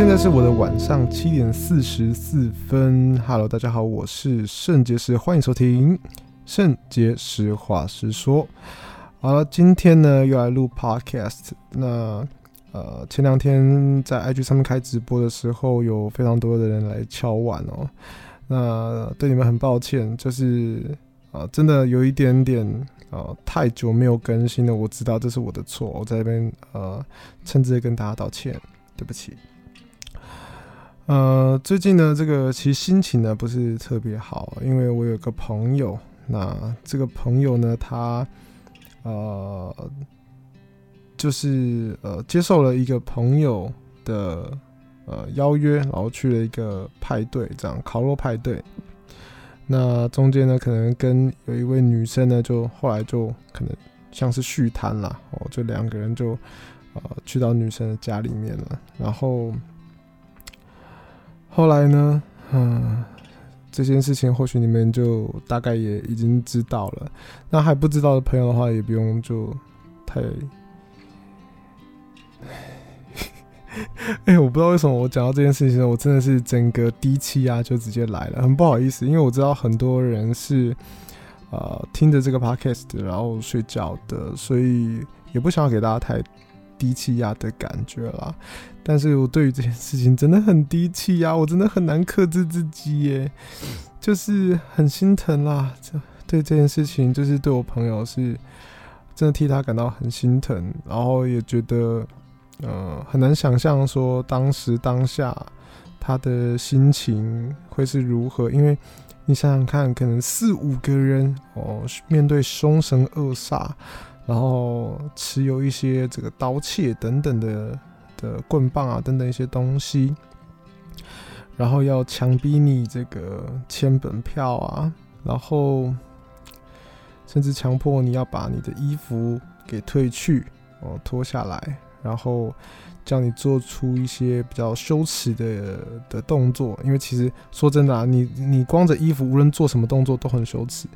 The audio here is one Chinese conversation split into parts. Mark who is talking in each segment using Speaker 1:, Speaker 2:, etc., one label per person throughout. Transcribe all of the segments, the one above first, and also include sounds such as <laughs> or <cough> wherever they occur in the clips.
Speaker 1: 现在是我的晚上七点四十四分。Hello，大家好，我是圣结石，欢迎收听圣结石话实说。好了，今天呢又来录 Podcast。那呃，前两天在 IG 上面开直播的时候，有非常多的人来敲碗哦。那对你们很抱歉，就是啊、呃，真的有一点点啊、呃，太久没有更新了。我知道这是我的错，我在这边呃，诚挚的跟大家道歉，对不起。呃，最近呢，这个其实心情呢不是特别好，因为我有个朋友，那这个朋友呢，他呃，就是呃接受了一个朋友的呃邀约，然后去了一个派对，这样烤肉派对。那中间呢，可能跟有一位女生呢，就后来就可能像是续摊了，哦，就两个人就呃去到女生的家里面了，然后。后来呢，嗯，这件事情或许你们就大概也已经知道了。那还不知道的朋友的话，也不用就太 <laughs>…… 哎，我不知道为什么我讲到这件事情，我真的是整个低气压就直接来了，很不好意思，因为我知道很多人是呃听着这个 podcast 然后睡觉的，所以也不想要给大家太。低气压的感觉啦，但是我对于这件事情真的很低气压，我真的很难克制自己耶，就是很心疼啦。这对这件事情，就是对我朋友是真的替他感到很心疼，然后也觉得，呃，很难想象说当时当下他的心情会是如何，因为你想想看，可能四五个人哦，面对凶神恶煞。然后持有一些这个刀切等等的的棍棒啊等等一些东西，然后要强逼你这个签本票啊，然后甚至强迫你要把你的衣服给褪去哦，脱下来，然后叫你做出一些比较羞耻的的动作，因为其实说真的啊，你你光着衣服无论做什么动作都很羞耻。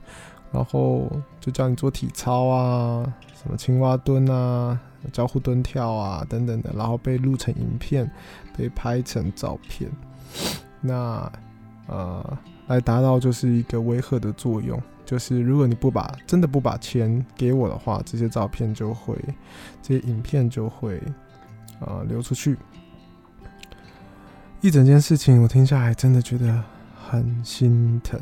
Speaker 1: 然后就叫你做体操啊，什么青蛙蹲啊、交互蹲跳啊等等的，然后被录成影片，被拍成照片，那呃，来达到就是一个威吓的作用，就是如果你不把真的不把钱给我的话，这些照片就会，这些影片就会呃流出去。一整件事情我听下来真的觉得很心疼。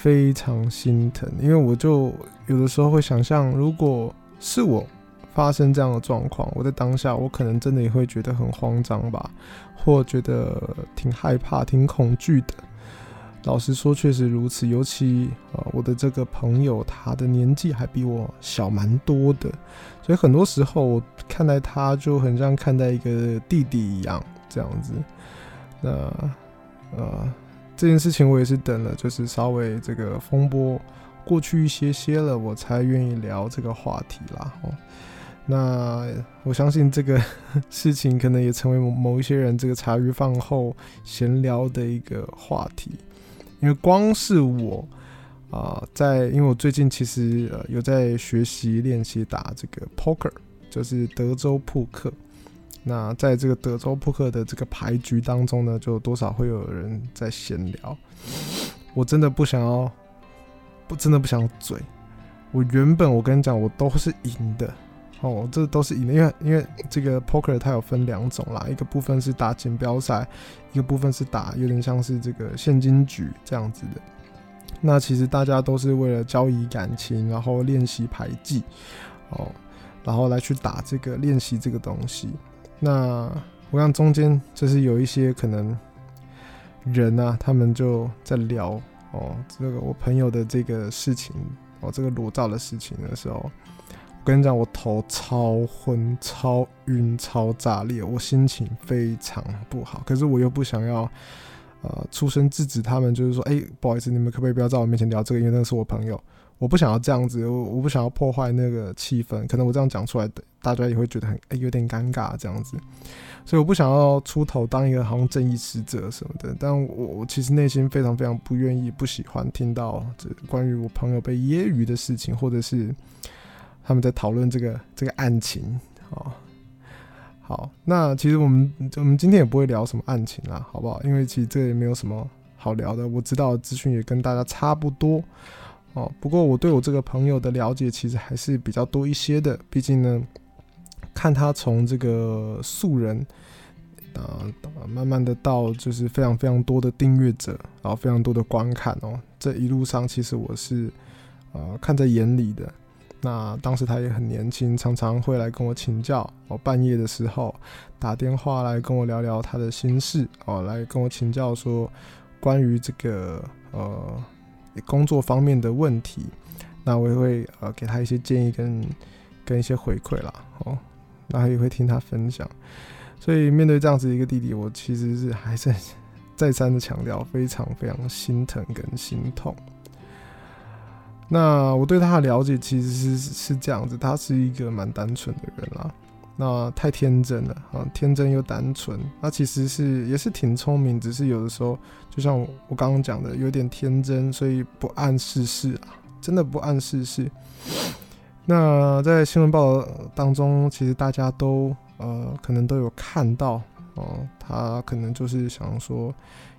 Speaker 1: 非常心疼，因为我就有的时候会想象，如果是我发生这样的状况，我在当下，我可能真的也会觉得很慌张吧，或觉得挺害怕、挺恐惧的。老实说，确实如此。尤其啊，我的这个朋友，他的年纪还比我小蛮多的，所以很多时候我看待他就很像看待一个弟弟一样，这样子。那呃。这件事情我也是等了，就是稍微这个风波过去一些些了，我才愿意聊这个话题啦。哦，那我相信这个 <laughs> 事情可能也成为某一些人这个茶余饭后闲聊的一个话题，因为光是我啊、在因为我最近其实呃有在学习练习打这个 poker，就是德州扑克。那在这个德州扑克的这个牌局当中呢，就多少会有人在闲聊。我真的不想要，不真的不想嘴。我原本我跟你讲，我都是赢的哦，这都是赢的，因为因为这个 poker 它有分两种啦，一个部分是打锦标赛，一个部分是打有点像是这个现金局这样子的。那其实大家都是为了交易感情，然后练习牌技哦，然后来去打这个练习这个东西。那我看中间就是有一些可能人啊，他们就在聊哦，这个我朋友的这个事情哦，这个裸照的事情的时候，我跟你讲，我头超昏、超晕、超炸裂，我心情非常不好。可是我又不想要呃出声制止他们，就是说，哎、不好意思，你们可不可以不要在我面前聊这个？因为那是我朋友。我不想要这样子，我我不想要破坏那个气氛，可能我这样讲出来，大家也会觉得很、欸、有点尴尬这样子，所以我不想要出头当一个好像正义使者什么的，但我我其实内心非常非常不愿意、不喜欢听到这关于我朋友被揶揄的事情，或者是他们在讨论这个这个案情啊。好，那其实我们我们今天也不会聊什么案情啦，好不好？因为其实这也没有什么好聊的，我知道资讯也跟大家差不多哦。不过我对我这个朋友的了解其实还是比较多一些的，毕竟呢，看他从这个素人。啊，慢慢的到就是非常非常多的订阅者，然后非常多的观看哦。这一路上其实我是呃看在眼里的。那当时他也很年轻，常常会来跟我请教哦，半夜的时候打电话来跟我聊聊他的心事哦，来跟我请教说关于这个呃工作方面的问题。那我也会呃给他一些建议跟跟一些回馈啦哦，那也会听他分享。所以面对这样子一个弟弟，我其实是还是 <laughs> 再三的强调，非常非常心疼跟心痛。那我对他的了解其实是是这样子，他是一个蛮单纯的人啦，那太天真了啊，天真又单纯。那其实是也是挺聪明，只是有的时候就像我刚刚讲的，有点天真，所以不谙世事啊，真的不谙世事。那在新闻报道当中，其实大家都。呃，可能都有看到哦、他可能就是想说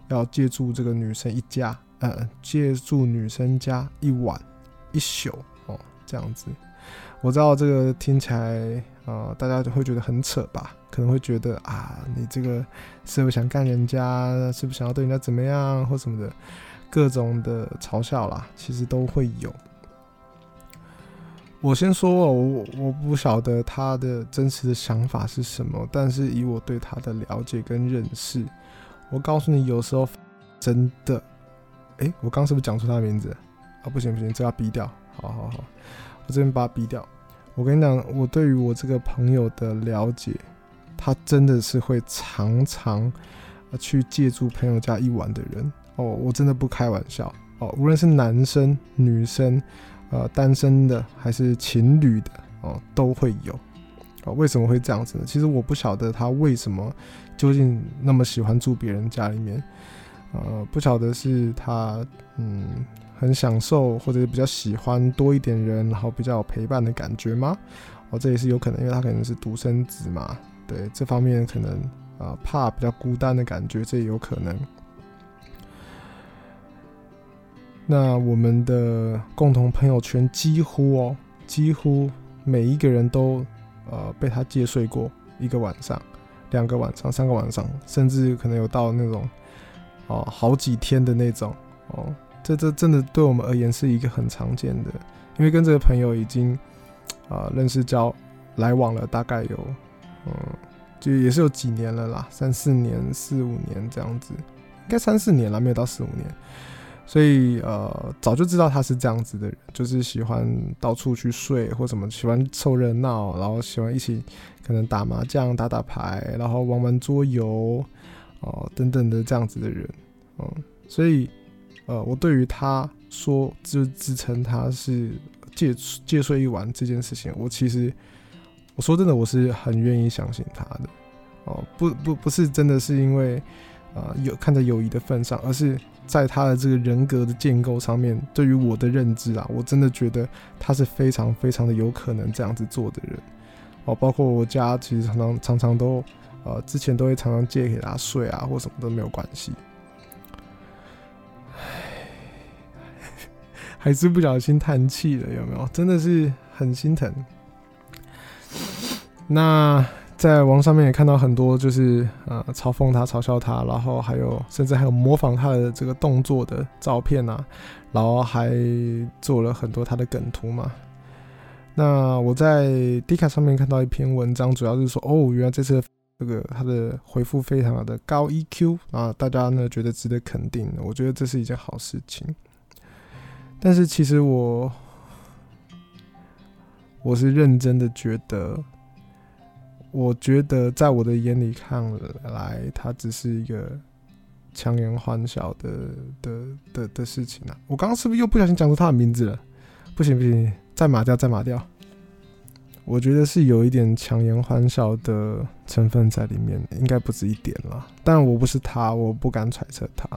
Speaker 1: 要借住这个女生一家，呃，借住女生家一晚一宿哦，这样子。我知道这个听起来、呃，大家就会觉得很扯吧？可能会觉得啊，你这个是不是想干人家？是不是想要对人家怎么样或什么的？各种的嘲笑啦，其实都会有。我先说，我我不晓得他的真实的想法是什么，但是以我对他的了解跟认识，我告诉你，有时候 <laughs> 真的，哎、我刚是不是讲出他的名字？啊，不行不行，这要逼掉。好好好，我这边把他逼掉。我跟你讲，我对于我这个朋友的了解，他真的是会常常去借住朋友家一晚的人哦，我真的不开玩笑哦，无论是男生女生。呃，单身的还是情侣的哦，都会有。哦，为什么会这样子呢？其实我不晓得他为什么究竟那么喜欢住别人家里面。呃，不晓得是他嗯很享受，或者是比较喜欢多一点人，然后比较有陪伴的感觉吗？哦，这也是有可能，因为他可能是独生子嘛。对，这方面可能啊，呃，怕比较孤单的感觉，这也有可能。那我们的共同朋友圈几乎哦，几乎每一个人都呃被他借睡过一个晚上、两个晚上、三个晚上，甚至可能有到那种哦好几天的那种哦。这这真的对我们而言是一个很常见的，因为跟这个朋友已经啊、呃、认识交来往了，大概有嗯就也是有几年了啦，三四年、四五年这样子，应该三四年了，没有到四五年。所以呃，早就知道他是这样子的人，就是喜欢到处去睡或什么，喜欢凑热闹，然后喜欢一起可能打麻将、打打牌，然后玩玩桌游，哦、等等的这样子的人，嗯，所以呃，我对于他说就自称他是借借睡一晚这件事情，我其实我说真的，我是很愿意相信他的，哦、不不不是真的是因为啊、呃、有看在友谊的份上，而是。在他的这个人格的建构上面，对于我的认知啊，我真的觉得他是非常非常的有可能这样子做的人哦。包括我家其实常常常常都呃，之前都会常常借给他睡啊，或什么都没有关系。还是不小心叹气了，有没有？真的是很心疼。那。在网上面也看到很多，就是呃嘲讽他、嘲笑他，然后还有甚至还有模仿他的这个动作的照片啊，然后还做了很多他的梗图嘛。那我在 D 卡上面看到一篇文章，主要是说哦，原来这次这个他的回复非常的高 EQ 啊，大家呢觉得值得肯定，我觉得这是一件好事情。但是其实我我是认真的觉得。我觉得，在我的眼里看来，他只是一个强颜欢笑的的的的事情啊！我刚刚是不是又不小心讲出他的名字了？不行不行，再码掉再码掉。我觉得是有一点强颜欢笑的成分在里面，应该不止一点了。但我不是他，我不敢揣测他。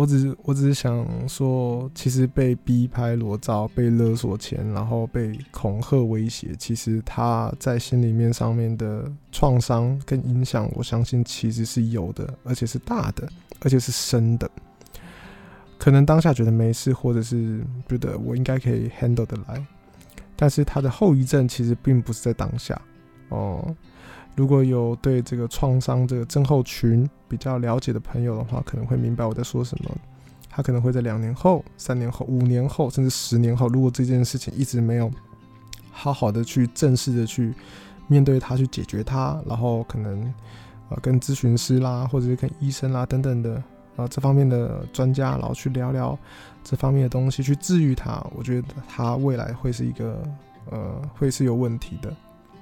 Speaker 1: 我只是我只是想说，其实被逼拍裸照、被勒索钱，然后被恐吓威胁，其实他在心里面上面的创伤跟影响，我相信其实是有的，而且是大的，而且是深的。可能当下觉得没事，或者是觉得我应该可以 handle 得来，但是他的后遗症其实并不是在当下哦。如果有对这个创伤这个症候群比较了解的朋友的话，可能会明白我在说什么。他可能会在两年后、三年后、五年后，甚至十年后，如果这件事情一直没有好好的去正式的去面对它、去解决它，然后可能呃跟咨询师啦，或者是跟医生啦等等的啊这方面的专家，然后去聊聊这方面的东西，去治愈它，我觉得他未来会是一个呃会是有问题的。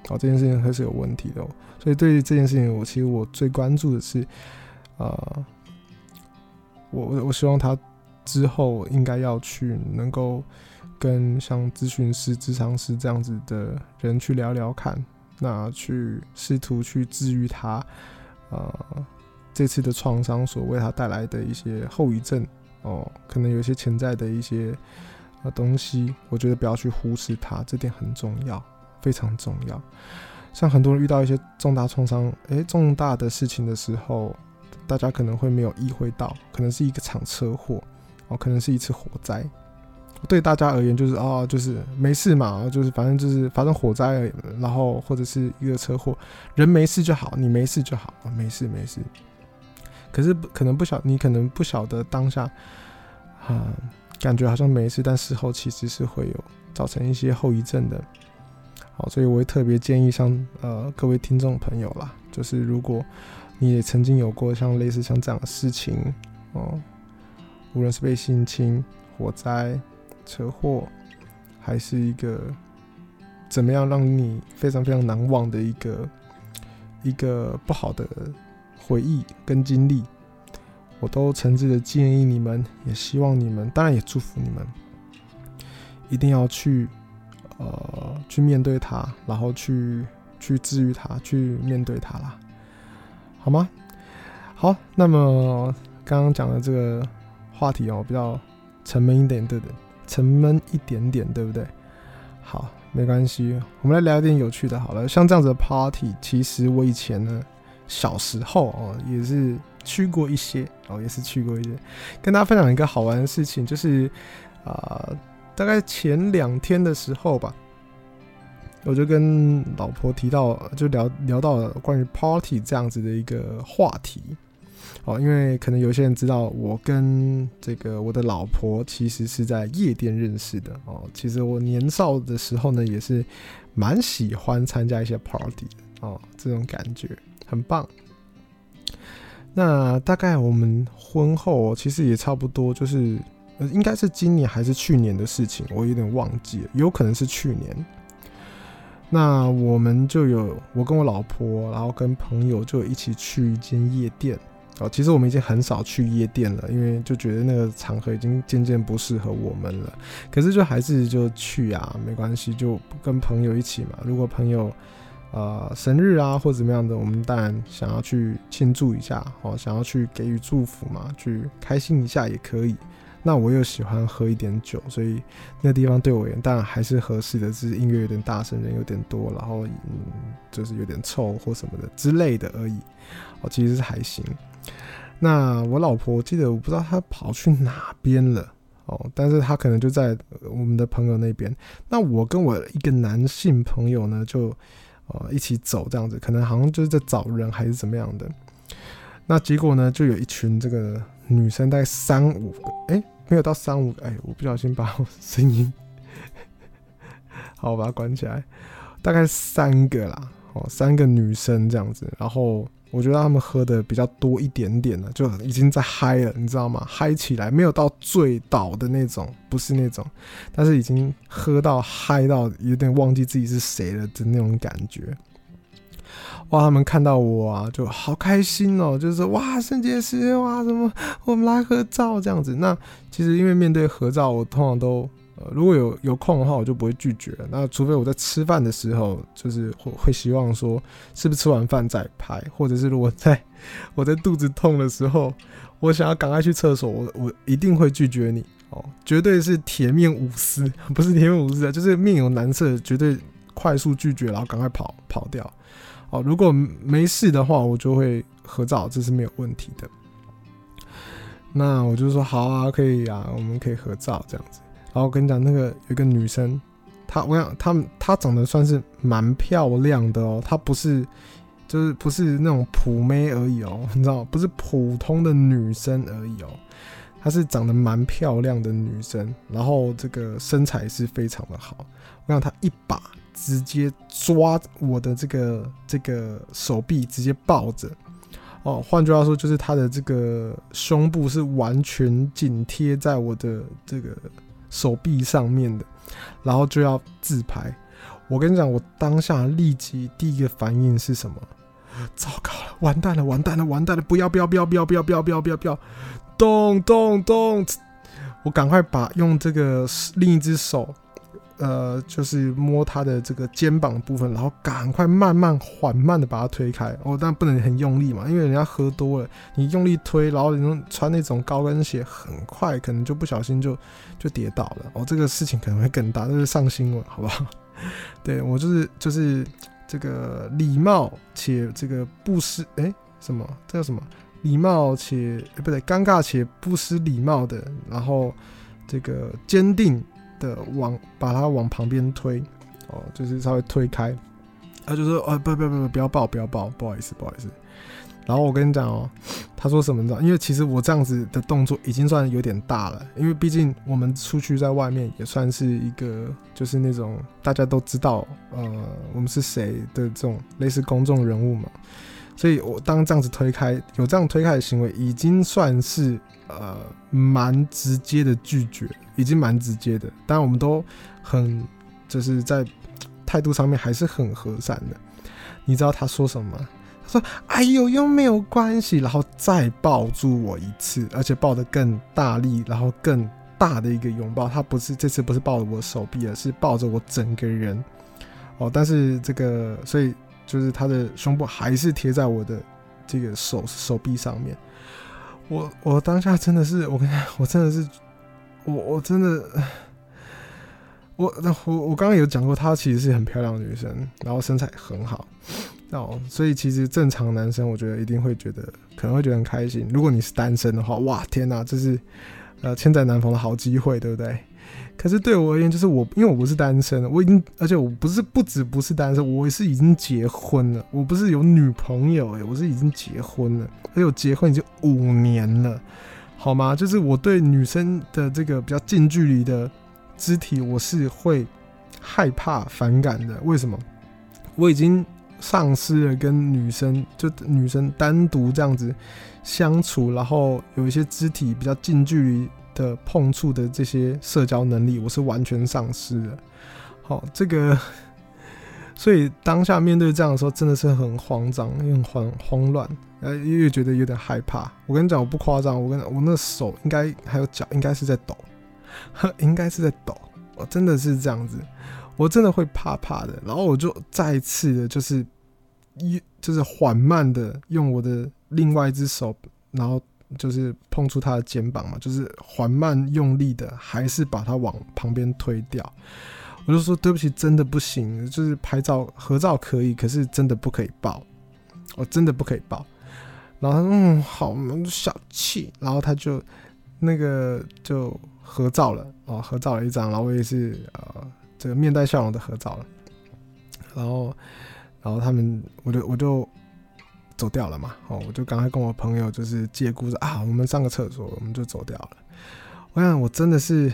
Speaker 1: 哦，这件事情还是有问题的，所以对于这件事情，我其实我最关注的是，呃，我我我希望他之后应该要去能够跟像咨询师、咨商师这样子的人去聊聊看，那去试图去治愈他，呃，这次的创伤所为他带来的一些后遗症，哦，可能有一些潜在的一些呃东西，我觉得不要去忽视它，这点很重要。非常重要，像很多人遇到一些重大创伤，诶，重大的事情的时候，大家可能会没有意会到，可能是一个场车祸，哦，可能是一次火灾。对大家而言，就是哦，就是没事嘛，就是反正就是发生火灾而已，然后或者是一个车祸，人没事就好，你没事就好，没事没事。可是可能不晓，你可能不晓得当下，啊，感觉好像没事，但事后其实是会有造成一些后遗症的。好，所以我会特别建议像呃各位听众朋友啦，就是如果你也曾经有过像类似像这样的事情哦，无论是被性侵、火灾、车祸，还是一个怎么样让你非常非常难忘的一个一个不好的回忆跟经历，我都诚挚的建议你们，也希望你们，当然也祝福你们，一定要去。呃，去面对它，然后去去治愈它，去面对它啦，好吗？好，那么刚刚讲的这个话题哦，比较沉闷一点，对不对？沉闷一点点，对不对？好，没关系，我们来聊一点有趣的。好了，像这样子的 party，其实我以前呢，小时候哦，也是去过一些哦，也是去过一些。跟大家分享一个好玩的事情，就是啊。呃大概前两天的时候吧，我就跟老婆提到，就聊聊到了关于 party 这样子的一个话题。哦，因为可能有些人知道，我跟这个我的老婆其实是在夜店认识的。哦，其实我年少的时候呢，也是蛮喜欢参加一些 party 哦，这种感觉很棒。那大概我们婚后其实也差不多就是。应该是今年还是去年的事情，我有点忘记了，有可能是去年。那我们就有我跟我老婆，然后跟朋友就一起去一间夜店。哦，其实我们已经很少去夜店了，因为就觉得那个场合已经渐渐不适合我们了。可是就还是就去啊，没关系，就跟朋友一起嘛。如果朋友呃生日啊或怎么样的，我们当然想要去庆祝一下，哦，想要去给予祝福嘛，去开心一下也可以。那我又喜欢喝一点酒，所以那地方对我而言当然还是合适的，只是音乐有点大声，人有点多，然后嗯，就是有点臭或什么的之类的而已。哦，其实是还行。那我老婆，记得我不知道她跑去哪边了哦，但是她可能就在我们的朋友那边。那我跟我一个男性朋友呢，就呃一起走这样子，可能好像就是在找人还是怎么样的。那结果呢，就有一群这个。女生大概三五个，哎、没有到三五个，哎、我不小心把我声音，<laughs> 好，我把它关起来，大概三个啦，哦，三个女生这样子，然后我觉得他们喝的比较多一点点了，就已经在嗨了，你知道吗？嗨起来，没有到醉倒的那种，不是那种，但是已经喝到嗨到有点忘记自己是谁了的那种感觉。哇！他们看到我啊，就好开心哦，就是哇，圣结石哇，什么我们来合照这样子。那其实因为面对合照，我通常都呃，如果有有空的话，我就不会拒绝。那除非我在吃饭的时候，就是会会希望说，是不是吃完饭再拍，或者是如果在我在肚子痛的时候，我想要赶快去厕所，我我一定会拒绝你哦，绝对是铁面无私，<laughs> 不是铁面无私啊，就是面有难色，绝对快速拒绝，然后赶快跑跑掉。哦，如果没事的话，我就会合照，这是没有问题的。那我就说好啊，可以啊，我们可以合照这样子。然后我跟你讲，那个有一个女生，她我想她她长得算是蛮漂亮的哦，她不是就是不是那种普妹而已哦，<laughs> 你知道不是普通的女生而已哦，她是长得蛮漂亮的女生，然后这个身材是非常的好。我想她一把直接抓我的这个这个手臂，直接抱着哦。换句话说，就是他的这个胸部是完全紧贴在我的这个。手臂上面的，然后就要自拍。我跟你讲，我当下立即第一个反应是什么？糟糕了，完蛋了，完蛋了，完蛋了！不要，不要，不要，不要，不要，不要，不要，不要，不要！动动动！我赶快把用这个另一只手。呃，就是摸他的这个肩膀部分，然后赶快慢慢缓慢的把它推开哦，但不能很用力嘛，因为人家喝多了，你用力推，然后你穿那种高跟鞋，很快可能就不小心就就跌倒了哦，这个事情可能会更大，这是上新闻，好不好？<laughs> 对，我就是就是这个礼貌且这个不失哎、什么这叫什么礼貌且、不对尴尬且不失礼貌的，然后这个坚定。的往把它往旁边推，哦，就是稍微推开，他就说，哦，不不不不，不要抱，不要抱，不好意思，不好意思。然后我跟你讲哦，他说什么呢？因为其实我这样子的动作已经算有点大了，因为毕竟我们出去在外面也算是一个，就是那种大家都知道，呃，我们是谁的这种类似公众人物嘛。所以我当这样子推开，有这样推开的行为，已经算是呃蛮直接的拒绝。已经蛮直接的，但我们都很就是在态度上面还是很和善的。你知道他说什么？他说：“哎呦，又没有关系。”然后再抱住我一次，而且抱得更大力，然后更大的一个拥抱。他不是这次不是抱着我手臂，而是抱着我整个人。哦，但是这个所以就是他的胸部还是贴在我的这个手手臂上面。我我当下真的是，我跟，我真的是。我我真的，我我我刚刚有讲过，她其实是很漂亮的女生，然后身材很好，哦，所以其实正常男生我觉得一定会觉得，可能会觉得很开心。如果你是单身的话，哇，天哪，这是呃千载难逢的好机会，对不对？可是对我而言，就是我因为我不是单身，我已经，而且我不是不止不是单身，我是已经结婚了，我不是有女朋友诶，我是已经结婚了，而且我结婚已经五年了。好吗？就是我对女生的这个比较近距离的肢体，我是会害怕、反感的。为什么？我已经丧失了跟女生就女生单独这样子相处，然后有一些肢体比较近距离的碰触的这些社交能力，我是完全丧失了。好，这个。所以当下面对这样的时候，真的是很慌张，又很慌慌乱，呃，又觉得有点害怕。我跟你讲，我不夸张，我跟我那手应该还有脚应该是在抖，<laughs> 应该是在抖，我真的是这样子，我真的会怕怕的。然后我就再一次的，就是一就是缓慢的用我的另外一只手，然后就是碰触他的肩膀嘛，就是缓慢用力的，还是把他往旁边推掉。我就说对不起，真的不行，就是拍照合照可以，可是真的不可以抱，我真的不可以抱。然后他说嗯好，小气，然后他就那个就合照了哦，合照了一张，然后我也是呃这个面带笑容的合照了。然后然后他们我就我就走掉了嘛，哦，我就赶快跟我朋友就是借故说啊，我们上个厕所，我们就走掉了。我想我真的是。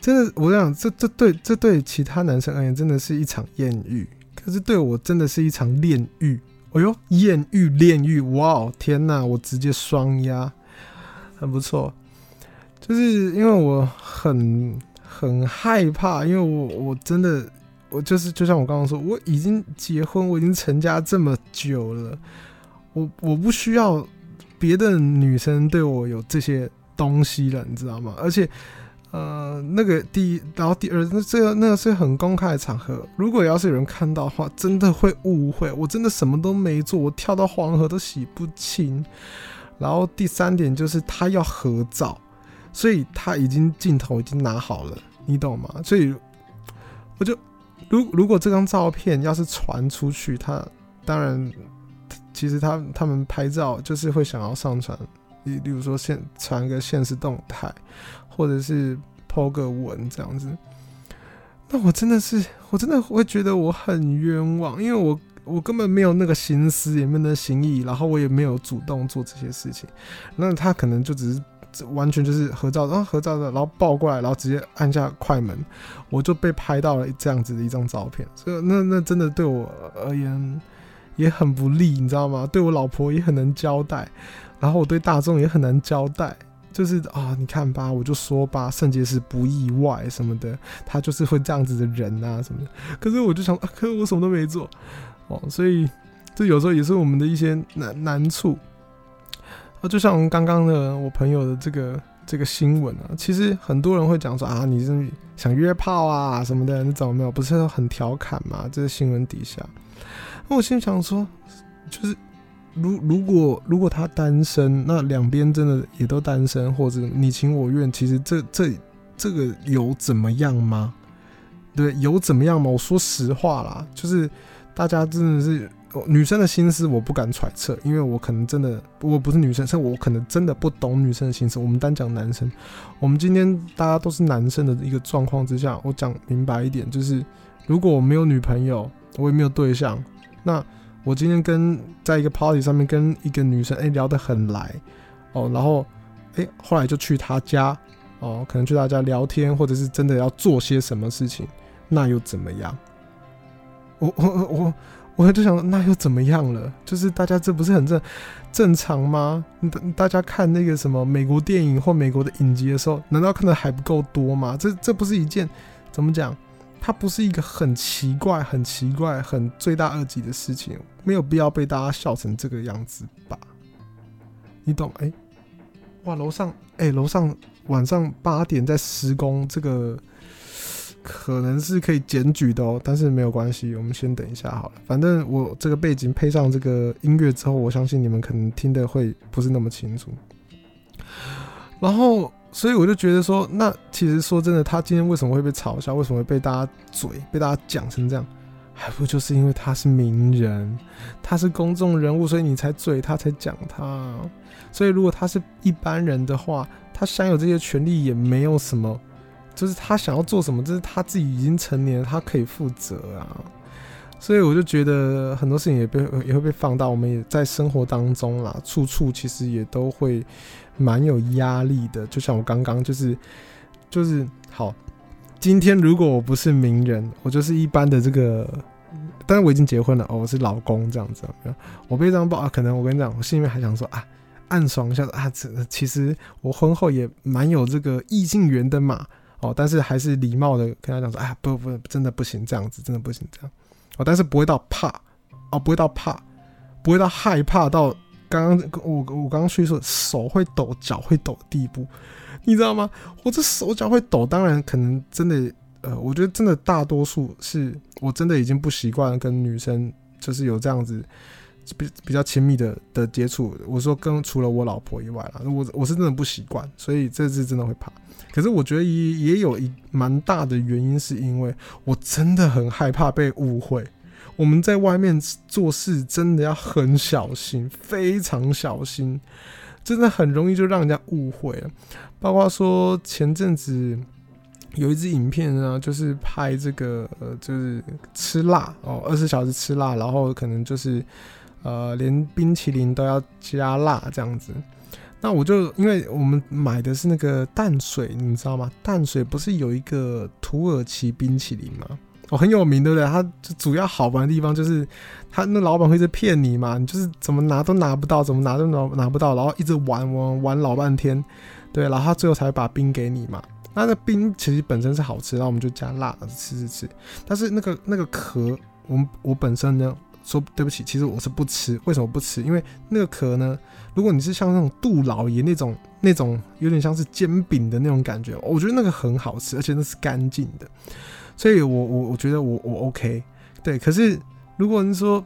Speaker 1: 真的，我想这这对这对其他男生而言，真的是一场艳遇。可是对我，真的是一场炼狱。哎呦，艳遇炼狱，哇，天哪！我直接双压，很不错。就是因为我很很害怕，因为我我真的我就是就像我刚刚说，我已经结婚，我已经成家这么久了，我我不需要别的女生对我有这些东西了，你知道吗？而且。呃，那个第一，然后第二，那这个那个是很公开的场合，如果要是有人看到的话，真的会误会，我真的什么都没做，我跳到黄河都洗不清。然后第三点就是他要合照，所以他已经镜头已经拿好了，你懂吗？所以我就，如如果这张照片要是传出去，他当然，其实他他们拍照就是会想要上传。例例如说现传个现实动态，或者是 po 个文这样子，那我真的是，我真的会觉得我很冤枉，因为我我根本没有那个心思，也没有那个心意，然后我也没有主动做这些事情，那他可能就只是完全就是合照，然后合照的，然后抱过来，然后直接按下快门，我就被拍到了这样子的一张照片，所以那那真的对我而言也很不利，你知道吗？对我老婆也很难交代。然后我对大众也很难交代，就是啊，你看吧，我就说吧，圣结石不意外什么的，他就是会这样子的人啊什么的。可是我就想，啊、可是我什么都没做哦，所以这有时候也是我们的一些难难处。就像刚刚的我朋友的这个这个新闻啊，其实很多人会讲说啊，你是想约炮啊什么的，你怎么没有？不是很调侃吗？这个新闻底下，那我心想说，就是。如如果如果他单身，那两边真的也都单身，或者你情我愿，其实这这这个有怎么样吗？对，有怎么样吗？我说实话啦，就是大家真的是女生的心思，我不敢揣测，因为我可能真的我不是女生，是我可能真的不懂女生的心思。我们单讲男生，我们今天大家都是男生的一个状况之下，我讲明白一点，就是如果我没有女朋友，我也没有对象，那。我今天跟在一个 party 上面跟一个女生哎、欸、聊得很来哦，然后哎、欸、后来就去她家哦，可能去她家聊天，或者是真的要做些什么事情，那又怎么样？我我我我就想那又怎么样了？就是大家这不是很正正常吗？大家看那个什么美国电影或美国的影集的时候，难道看的还不够多吗？这这不是一件怎么讲？它不是一个很奇怪、很奇怪、很罪大恶极的事情，没有必要被大家笑成这个样子吧？你懂？哎、哇，楼上，哎、楼上晚上八点在施工，这个可能是可以检举的哦，但是没有关系，我们先等一下好了。反正我这个背景配上这个音乐之后，我相信你们可能听得会不是那么清楚。然后。所以我就觉得说，那其实说真的，他今天为什么会被嘲笑？为什么会被大家嘴，被大家讲成这样？还不就是因为他是名人，他是公众人物，所以你才嘴他，才讲他。所以如果他是一般人的话，他享有这些权利也没有什么，就是他想要做什么，这是他自己已经成年，他可以负责啊。所以我就觉得很多事情也被也会被放大，我们也在生活当中啦，处处其实也都会。蛮有压力的，就像我刚刚就是就是好。今天如果我不是名人，我就是一般的这个，但是我已经结婚了哦，我是老公这样子。我被这样报啊，可能我跟你讲，我心里面还想说啊，暗爽一下啊，这其实我婚后也蛮有这个异性缘的嘛哦，但是还是礼貌的跟他讲说哎，不不，真的不行这样子，真的不行这样哦，但是不会到怕哦，不会到怕，不会到害怕到。刚刚我我刚刚去说手会抖、脚会抖的地步，你知道吗？我这手脚会抖，当然可能真的，呃，我觉得真的大多数是我真的已经不习惯跟女生就是有这样子比比较亲密的的接触。我说跟除了我老婆以外啦，我我是真的不习惯，所以这次真的会怕。可是我觉得也也有一蛮大的原因，是因为我真的很害怕被误会。我们在外面做事真的要很小心，非常小心，真的很容易就让人家误会了。包括说前阵子有一支影片呢，就是拍这个呃，就是吃辣哦，二十小时吃辣，然后可能就是呃，连冰淇淋都要加辣这样子。那我就因为我们买的是那个淡水，你知道吗？淡水不是有一个土耳其冰淇淋吗？哦，很有名，对不对？它主要好玩的地方就是，他那老板会一直骗你嘛，你就是怎么拿都拿不到，怎么拿都拿拿不到，然后一直玩玩玩老半天，对，然后他最后才把冰给你嘛。那那冰其实本身是好吃，然后我们就加辣吃吃吃。但是那个那个壳，我们我本身呢说对不起，其实我是不吃。为什么不吃？因为那个壳呢，如果你是像那种杜老爷那种那种有点像是煎饼的那种感觉，我觉得那个很好吃，而且那是干净的。所以我我我觉得我我 OK。对，可是如果你说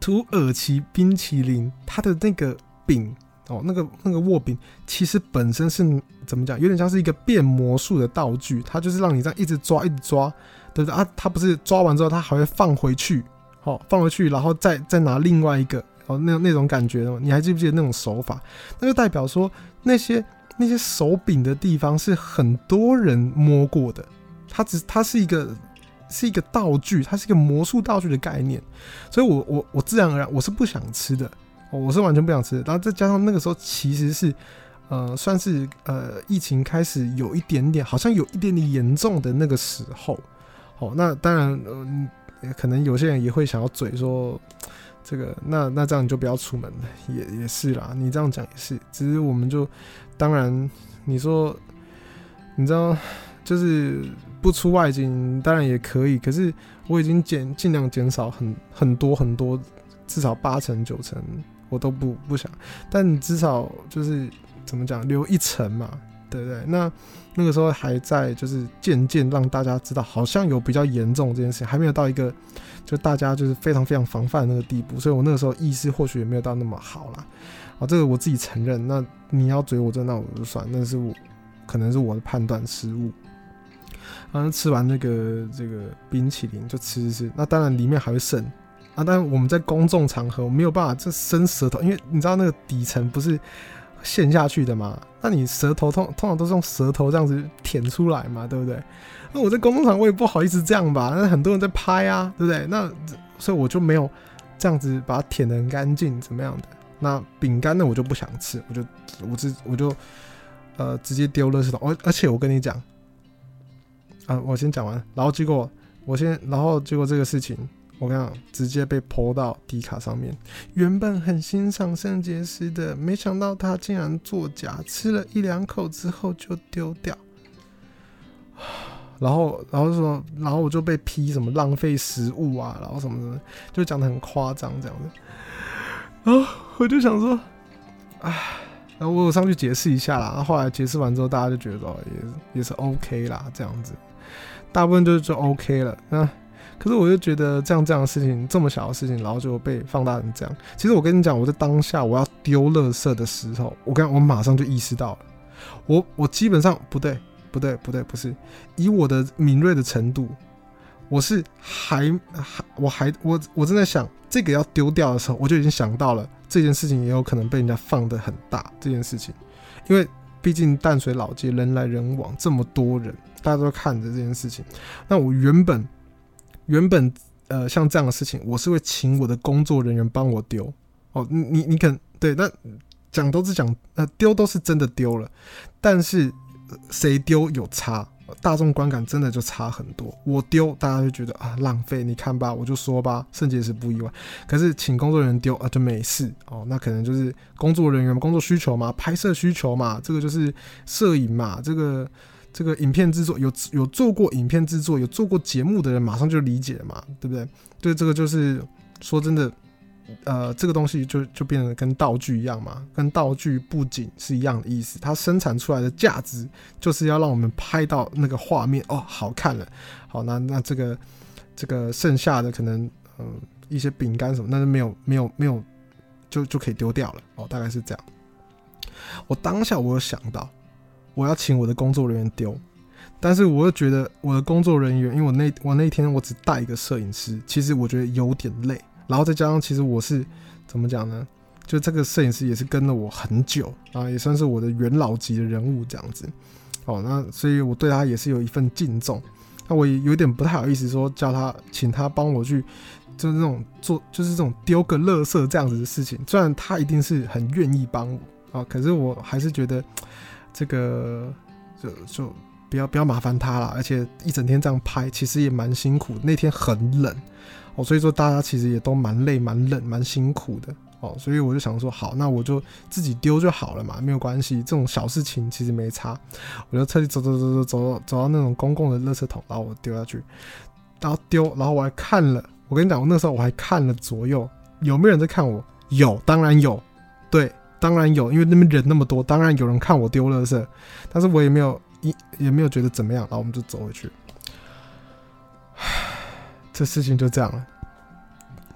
Speaker 1: 土耳其冰淇淋，它的那个饼哦，那个那个握饼，其实本身是怎么讲？有点像是一个变魔术的道具，它就是让你这样一直抓，一直抓。对不对啊，它不是抓完之后，它还会放回去，好、哦、放回去，然后再再拿另外一个，哦，那那种感觉的，你还记不记得那种手法？那就代表说那些那些手柄的地方是很多人摸过的，它只它是一个是一个道具，它是一个魔术道具的概念，所以我我我自然而然我是不想吃的，我是完全不想吃的。然后再加上那个时候其实是呃算是呃疫情开始有一点点，好像有一点点严重的那个时候。哦，那当然，嗯、呃，可能有些人也会想要嘴说，这个，那那这样你就不要出门了，也也是啦。你这样讲也是，只是我们就，当然，你说，你知道，就是不出外景，当然也可以。可是我已经减尽量减少很很多很多，至少八成九成，我都不不想。但你至少就是怎么讲，留一层嘛。对不对，那那个时候还在，就是渐渐让大家知道，好像有比较严重这件事情，还没有到一个就大家就是非常非常防范的那个地步，所以我那个时候意识或许也没有到那么好啦。啊，这个我自己承认。那你要嘴我这，那我就算，那是我可能是我的判断失误。然后吃完那个这个冰淇淋就吃吃吃，那当然里面还会剩啊，但我们在公众场合我没有办法这伸舌头，因为你知道那个底层不是。陷下去的嘛，那你舌头通通常都是用舌头这样子舔出来嘛，对不对？那我在公众场我也不好意思这样吧，那很多人在拍啊，对不对？那所以我就没有这样子把它舔的很干净，怎么样的？那饼干呢，我就不想吃，我就我直我就呃直接丢垃圾桶。而而且我跟你讲，啊，我先讲完，然后结果我先，然后结果这个事情。我跟你讲，直接被泼到迪卡上面。原本很欣赏圣结石的，没想到他竟然作假，吃了一两口之后就丢掉。<sighs> 然后，然后说，然后我就被批什么浪费食物啊，然后什么什么，就讲得很夸张这样子。然后我就想说，唉，然后我上去解释一下啦。后来解释完之后，大家就觉得也也是 OK 啦，这样子，大部分就就 OK 了。那。可是我就觉得这样这样的事情，这么小的事情，然后就被放大成这样。其实我跟你讲，我在当下我要丢垃圾的时候，我刚我马上就意识到了，我我基本上不对不对不对不是，以我的敏锐的程度，我是还还我还我我正在想这个要丢掉的时候，我就已经想到了这件事情也有可能被人家放得很大这件事情，因为毕竟淡水老街人来人往，这么多人，大家都看着这件事情，那我原本。原本呃像这样的事情，我是会请我的工作人员帮我丢哦。你你你肯对？那讲都是讲呃丢都是真的丢了，但是谁丢有差，大众观感真的就差很多。我丢大家就觉得啊浪费，你看吧，我就说吧，圣结石不意外。可是请工作人员丢啊就没事哦，那可能就是工作人员工作需求嘛，拍摄需求嘛，这个就是摄影嘛，这个。这个影片制作有有做过影片制作有做过节目的人，马上就理解了嘛，对不对？对，这个就是说真的，呃，这个东西就就变得跟道具一样嘛，跟道具布景是一样的意思。它生产出来的价值就是要让我们拍到那个画面哦，好看了。好，那那这个这个剩下的可能嗯、一些饼干什么，那是没有没有没有就就可以丢掉了哦，大概是这样。我当下我有想到。我要请我的工作人员丢，但是我又觉得我的工作人员，因为我那我那天我只带一个摄影师，其实我觉得有点累，然后再加上其实我是怎么讲呢？就这个摄影师也是跟了我很久啊，也算是我的元老级的人物这样子。哦，那所以我对他也是有一份敬重。那我也有点不太好意思说叫他请他帮我去，就是这种做就是这种丢个垃圾这样子的事情。虽然他一定是很愿意帮我啊，可是我还是觉得。这个就就不要不要麻烦他了，而且一整天这样拍，其实也蛮辛苦。那天很冷哦，所以说大家其实也都蛮累、蛮冷、蛮辛苦的哦。所以我就想说，好，那我就自己丢就好了嘛，没有关系。这种小事情其实没差。我就特地走走走走走走到那种公共的垃圾桶，然后我丢下去，然后丢，然后我还看了，我跟你讲，我那时候我还看了左右有没有人在看我，有，当然有，对，当然有，因为那边人那么多，当然有人看我丢垃圾，但是我也没有一也没有觉得怎么样，然后我们就走回去。这事情就这样了，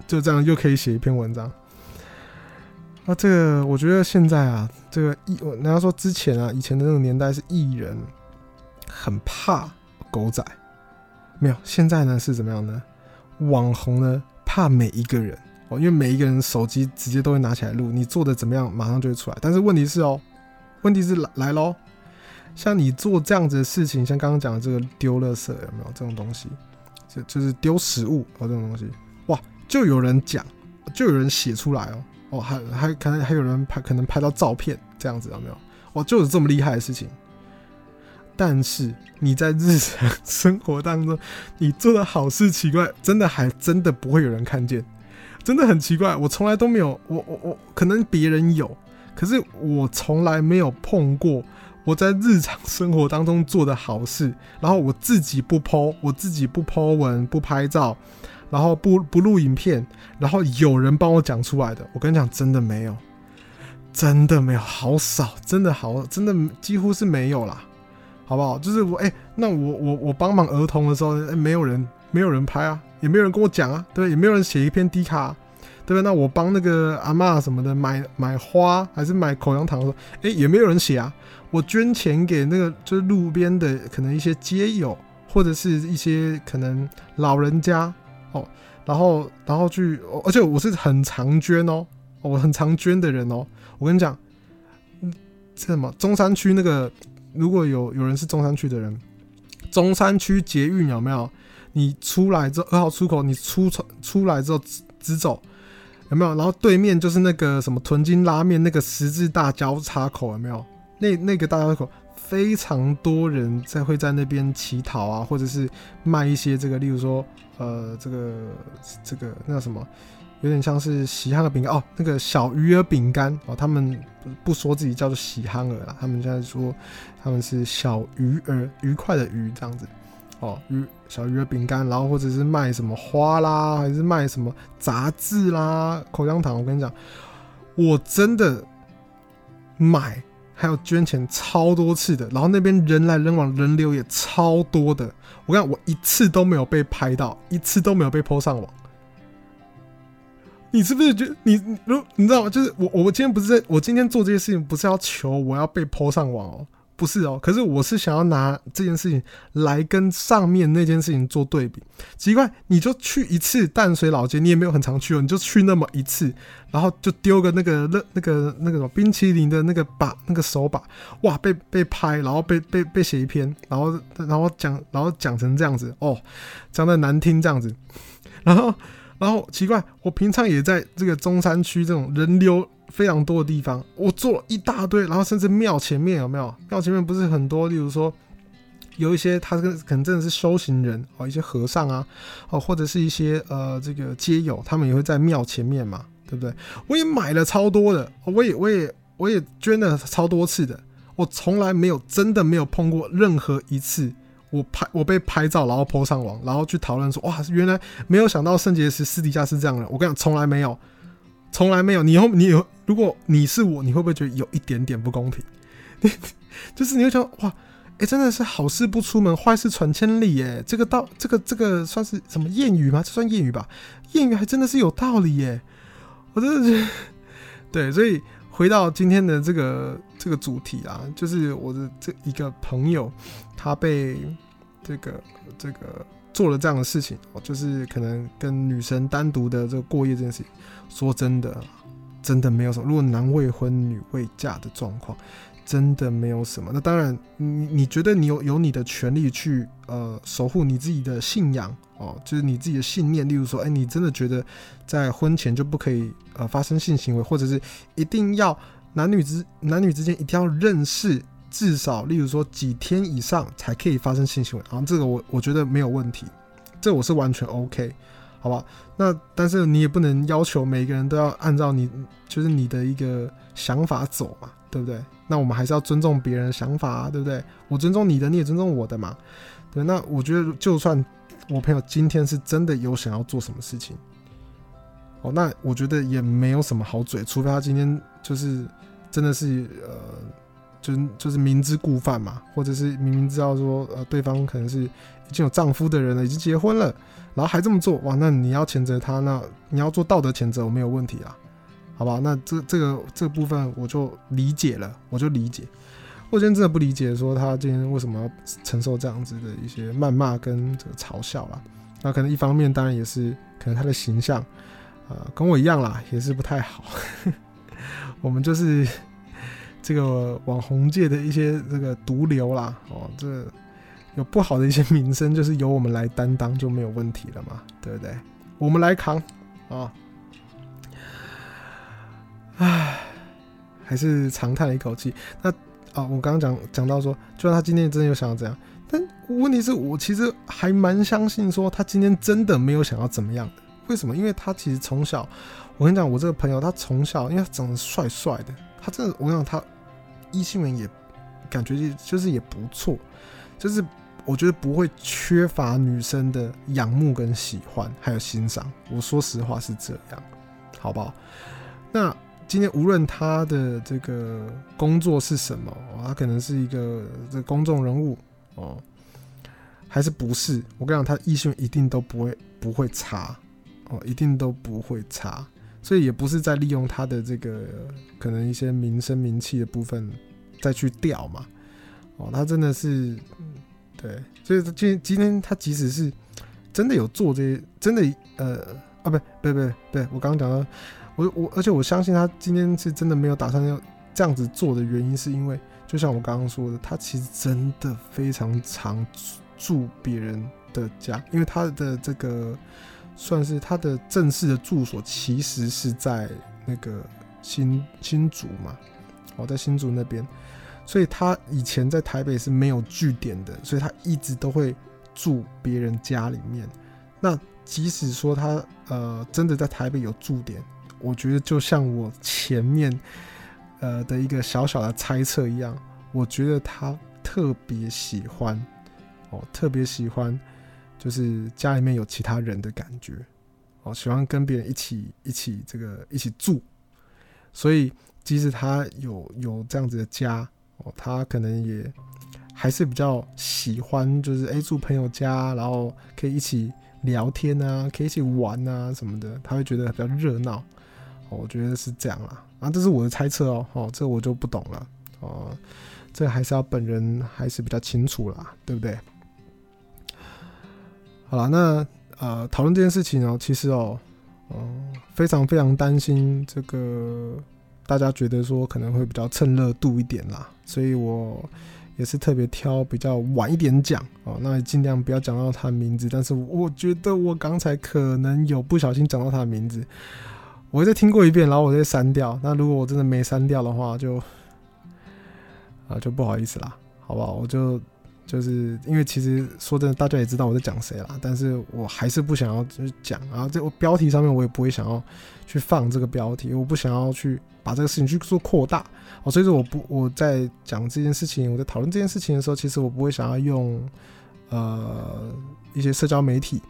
Speaker 1: 就这样又可以写一篇文章。那这个我觉得现在啊，这个艺，人家说之前啊，以前的那种年代是艺人很怕狗仔，没有，现在呢是怎么样呢？网红呢怕每一个人哦，因为每一个人手机直接都会拿起来录，你做的怎么样，马上就会出来。但是问题是哦，问题是来来喽，像你做这样子的事情，像刚刚讲的这个丢垃圾有没有这种东西？就就是丢食物哦，这种东西，哇，就有人讲，就有人写出来哦，哦，还还可能还有人拍，可能拍到照片这样子有没有？哇，就有这么厉害的事情。但是你在日常 <laughs> 生活当中，你做的好事奇怪，真的还真的不会有人看见，真的很奇怪。我从来都没有，我我我可能别人有，可是我从来没有碰过。我在日常生活当中做的好事，然后我自己不 po，我自己不 po 文，不拍照，然后不不录影片，然后有人帮我讲出来的，我跟你讲，真的没有，真的没有，好少，真的好，真的几乎是没有啦，好不好？就是我，哎、那我我我帮忙儿童的时候，欸、没有人，没有人拍啊，也没有人跟我讲啊，对，也没有人写一篇低卡、对不对？那我帮那个阿嬷什么的买买花，还是买口香糖的时候，哎、也没有人写啊。我捐钱给那个就是路边的可能一些街友，或者是一些可能老人家哦，然后然后去，而且我是很常捐哦，我很常捐的人哦。我跟你讲，嗯，这什么中山区那个，如果有有人是中山区的人，中山区捷运有没有？你出来之后二号出口，你出出来之后直直走有没有？然后对面就是那个什么屯金拉面那个十字大交叉口有没有？那那个大交叉口非常多人在会在那边乞讨啊，或者是卖一些这个，例如说，呃，这个这个那叫什么，有点像是喜憨儿饼干哦，那个小鱼儿饼干哦，他们不说自己叫做喜憨儿啦，他们现在说他们是小鱼儿，愉快的鱼这样子哦，鱼小鱼的饼干，然后或者是卖什么花啦，还是卖什么杂志啦、口香糖，我跟你讲，我真的买。还有捐钱超多次的，然后那边人来人往，人流也超多的。我看我一次都没有被拍到，一次都没有被 po 上网。你是不是觉得你如你知道吗？就是我我今天不是在我今天做这些事情，不是要求我要被 po 上网哦。不是哦，可是我是想要拿这件事情来跟上面那件事情做对比。奇怪，你就去一次淡水老街，你也没有很常去哦，你就去那么一次，然后就丢个那个那 <laughs> 那个那个什么冰淇淋的那个把那个手把，哇，被被拍，然后被被被写一篇，然后然后讲然后讲成这样子哦，讲的难听这样子，然后然后奇怪，我平常也在这个中山区这种人流。非常多的地方，我做了一大堆，然后甚至庙前面有没有？庙前面不是很多，例如说有一些他跟可能真的是修行人哦，一些和尚啊，哦，或者是一些呃这个街友，他们也会在庙前面嘛，对不对？我也买了超多的，我也我也我也捐了超多次的，我从来没有真的没有碰过任何一次我拍我被拍照然后 po 上网，然后去讨论说哇，原来没有想到圣洁石私底下是这样的，我跟你讲，从来没有。从来没有，你以后你有，如果你是我，你会不会觉得有一点点不公平？你 <laughs> 就是你会想哇，哎、真的是好事不出门，坏事传千里，耶，这个道，这个这个算是什么谚语吗？这算谚语吧？谚语还真的是有道理，耶。我真的觉得，对，所以回到今天的这个这个主题啊，就是我的这一个朋友，他被这个这个做了这样的事情，就是可能跟女生单独的这个过夜这件事情。说真的，真的没有什么。如果男未婚女未嫁的状况，真的没有什么。那当然，你你觉得你有有你的权利去呃守护你自己的信仰哦，就是你自己的信念。例如说，哎，你真的觉得在婚前就不可以呃发生性行为，或者是一定要男女之男女之间一定要认识，至少例如说几天以上才可以发生性行为。然后这个我我觉得没有问题，这我是完全 OK。好吧，那但是你也不能要求每个人都要按照你就是你的一个想法走嘛，对不对？那我们还是要尊重别人的想法啊，对不对？我尊重你的，你也尊重我的嘛，对。那我觉得就算我朋友今天是真的有想要做什么事情，哦，那我觉得也没有什么好嘴，除非他今天就是真的是呃，就就是明知故犯嘛，或者是明明知道说呃对方可能是已经有丈夫的人了，已经结婚了，然后还这么做，哇，那你要谴责他，那你要做道德谴责，我没有问题啊。好吧，那这这个这个部分我就理解了，我就理解。我今天真的不理解，说他今天为什么要承受这样子的一些谩骂跟这个嘲笑啦。那可能一方面当然也是可能他的形象，呃，跟我一样啦，也是不太好。<laughs> 我们就是 <laughs> 这个网红界的一些这个毒瘤啦，哦，这有不好的一些名声，就是由我们来担当就没有问题了嘛，对不对？我们来扛啊。唉，还是长叹了一口气。那啊，我刚刚讲讲到说，就算他今天真的有想要这样，但问题是我其实还蛮相信说，他今天真的没有想要怎么样的。为什么？因为他其实从小，我跟你讲，我这个朋友他从小，因为他长得帅帅的，他真的，我跟你讲，他异性缘也感觉就是也不错，就是我觉得不会缺乏女生的仰慕跟喜欢，还有欣赏。我说实话是这样，好不好？那。今天无论他的这个工作是什么，他可能是一个这公众人物哦，还是不是？我跟你讲，他异性一定都不会不会差哦，一定都不会差，所以也不是在利用他的这个可能一些名声名气的部分再去钓嘛哦，他真的是对，所以今今天他即使是真的有做这些，真的呃啊不不不不，我刚刚讲到。我我，而且我相信他今天是真的没有打算要这样子做的原因，是因为就像我刚刚说的，他其实真的非常常住别人的家，因为他的这个算是他的正式的住所，其实是在那个新新竹嘛，哦，在新竹那边，所以他以前在台北是没有据点的，所以他一直都会住别人家里面。那即使说他呃真的在台北有驻点。我觉得就像我前面呃的一个小小的猜测一样，我觉得他特别喜欢哦，特别喜欢就是家里面有其他人的感觉。哦，喜欢跟别人一起一起这个一起住，所以即使他有有这样子的家哦，他可能也还是比较喜欢就是诶住朋友家，然后可以一起聊天啊，可以一起玩啊什么的，他会觉得比较热闹。我觉得是这样啦，啊，这是我的猜测哦，哦，这我就不懂了，哦，这还是要本人还是比较清楚啦，对不对？好了，那呃，讨论这件事情哦，其实哦，哦，非常非常担心这个大家觉得说可能会比较蹭热度一点啦，所以我也是特别挑比较晚一点讲哦，那尽量不要讲到他的名字，但是我觉得我刚才可能有不小心讲到他的名字。我再听过一遍，然后我再删掉。那如果我真的没删掉的话，就啊就不好意思啦，好不好？我就就是因为其实说真的，大家也知道我在讲谁啦，但是我还是不想要去讲。啊这我标题上面我也不会想要去放这个标题，我不想要去把这个事情去做扩大。哦，所以说我不我在讲这件事情，我在讨论这件事情的时候，其实我不会想要用呃一些社交媒体。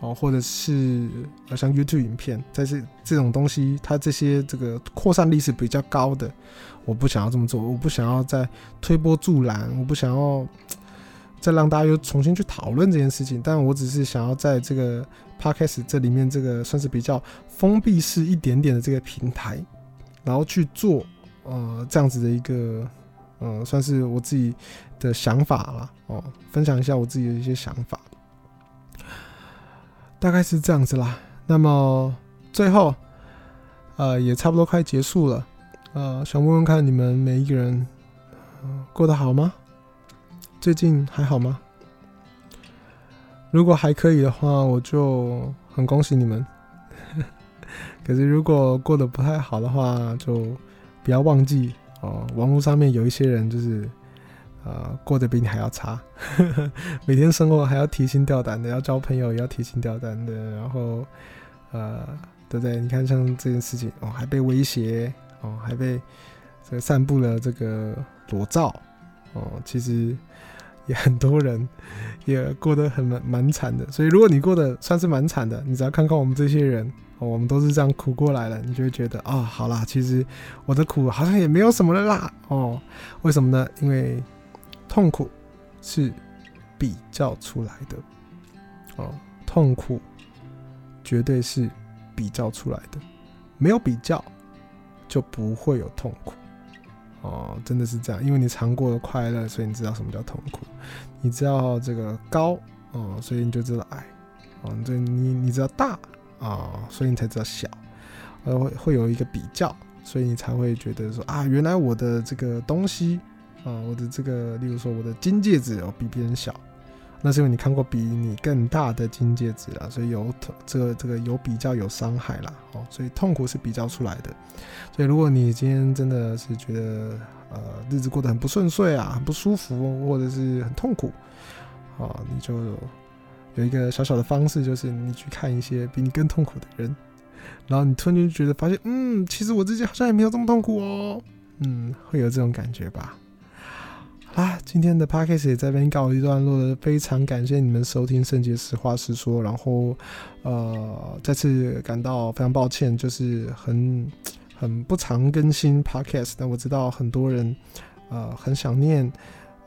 Speaker 1: 哦，或者是呃，像 YouTube 影片，在这这种东西，它这些这个扩散力是比较高的，我不想要这么做，我不想要再推波助澜，我不想要再让大家又重新去讨论这件事情，但我只是想要在这个 Podcast 这里面，这个算是比较封闭式一点点的这个平台，然后去做呃这样子的一个呃，算是我自己的想法啦，哦，分享一下我自己的一些想法。大概是这样子啦。那么最后，呃，也差不多快结束了。呃，想问问看你们每一个人，过得好吗？最近还好吗？如果还可以的话，我就很恭喜你们。<laughs> 可是如果过得不太好的话，就不要忘记哦。网络上面有一些人就是。呃，过得比你还要差，<laughs> 每天生活还要提心吊胆的，要交朋友也要提心吊胆的，然后，呃，对不对？你看像这件事情哦，还被威胁哦，还被这个散布了这个裸照哦，其实也很多人也过得很蛮蛮惨的。所以如果你过得算是蛮惨的，你只要看看我们这些人，哦，我们都是这样苦过来了，你就会觉得啊、哦，好啦，其实我的苦好像也没有什么了啦。哦，为什么呢？因为痛苦是比较出来的。哦，痛苦绝对是比较出来的，没有比较就不会有痛苦。哦，真的是这样，因为你尝过了快乐，所以你知道什么叫痛苦。你知道这个高，哦，所以你就知道矮。哦，这你你知道大，啊、所以你才知道小。呃，会会有一个比较，所以你才会觉得说啊，原来我的这个东西，啊，我的这个，例如说我的金戒指哦，比别人小。那是因为你看过比你更大的金戒指了，所以有这个这个有比较有伤害啦。哦，所以痛苦是比较出来的。所以如果你今天真的是觉得呃日子过得很不顺遂啊，很不舒服，或者是很痛苦，啊，你就有一个小小的方式，就是你去看一些比你更痛苦的人，然后你突然就觉得发现，嗯，其实我自己好像也没有这么痛苦哦，嗯，会有这种感觉吧。啊，今天的 podcast 也在这边告一段落了，非常感谢你们收听圣杰实话实说，然后呃再次感到非常抱歉，就是很很不常更新 podcast，但我知道很多人呃很想念，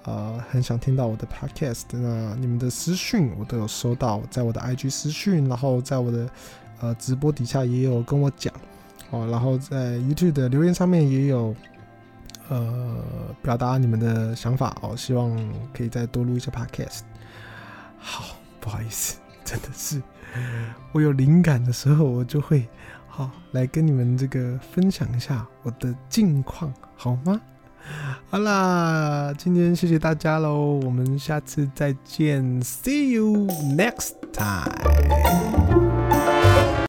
Speaker 1: 呃很想听到我的 podcast，那你们的私讯我都有收到，在我的 IG 私讯，然后在我的呃直播底下也有跟我讲，哦，然后在 YouTube 的留言上面也有。呃，表达你们的想法哦，希望可以再多录一些 podcast。好，不好意思，真的是我有灵感的时候，我就会好来跟你们这个分享一下我的近况，好吗？好啦，今天谢谢大家喽，我们下次再见，See you next time。